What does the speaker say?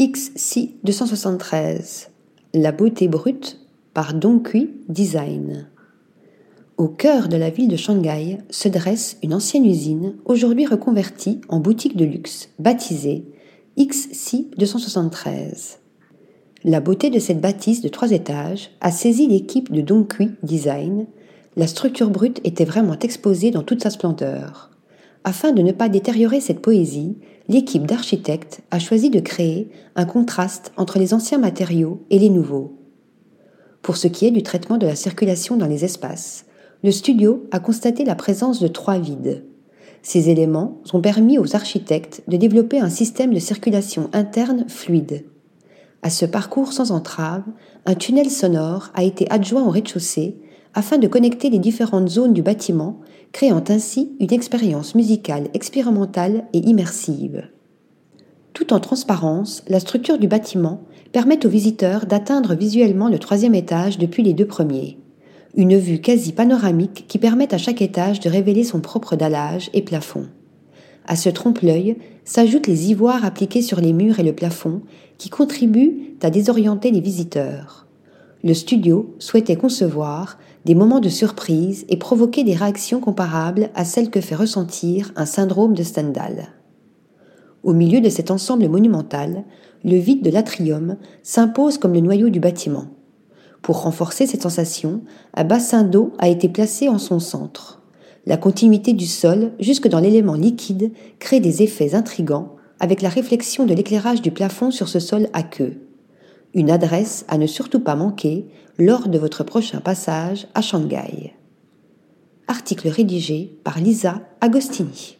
XC 273 La beauté brute par Dongqui Design. Au cœur de la ville de Shanghai se dresse une ancienne usine, aujourd'hui reconvertie en boutique de luxe, baptisée XC 273. La beauté de cette bâtisse de trois étages a saisi l'équipe de Dongqui Design. La structure brute était vraiment exposée dans toute sa splendeur. Afin de ne pas détériorer cette poésie, l'équipe d'architectes a choisi de créer un contraste entre les anciens matériaux et les nouveaux. Pour ce qui est du traitement de la circulation dans les espaces, le studio a constaté la présence de trois vides. Ces éléments ont permis aux architectes de développer un système de circulation interne fluide. À ce parcours sans entrave, un tunnel sonore a été adjoint au rez-de-chaussée afin de connecter les différentes zones du bâtiment créant ainsi une expérience musicale expérimentale et immersive. Tout en transparence, la structure du bâtiment permet aux visiteurs d'atteindre visuellement le troisième étage depuis les deux premiers. Une vue quasi panoramique qui permet à chaque étage de révéler son propre dallage et plafond. À ce trompe-l'œil s'ajoutent les ivoires appliqués sur les murs et le plafond qui contribuent à désorienter les visiteurs. Le studio souhaitait concevoir des moments de surprise et provoquer des réactions comparables à celles que fait ressentir un syndrome de Stendhal. Au milieu de cet ensemble monumental, le vide de l'atrium s'impose comme le noyau du bâtiment. Pour renforcer cette sensation, un bassin d'eau a été placé en son centre. La continuité du sol jusque dans l'élément liquide crée des effets intrigants avec la réflexion de l'éclairage du plafond sur ce sol aqueux. Une adresse à ne surtout pas manquer lors de votre prochain passage à Shanghai. Article rédigé par Lisa Agostini.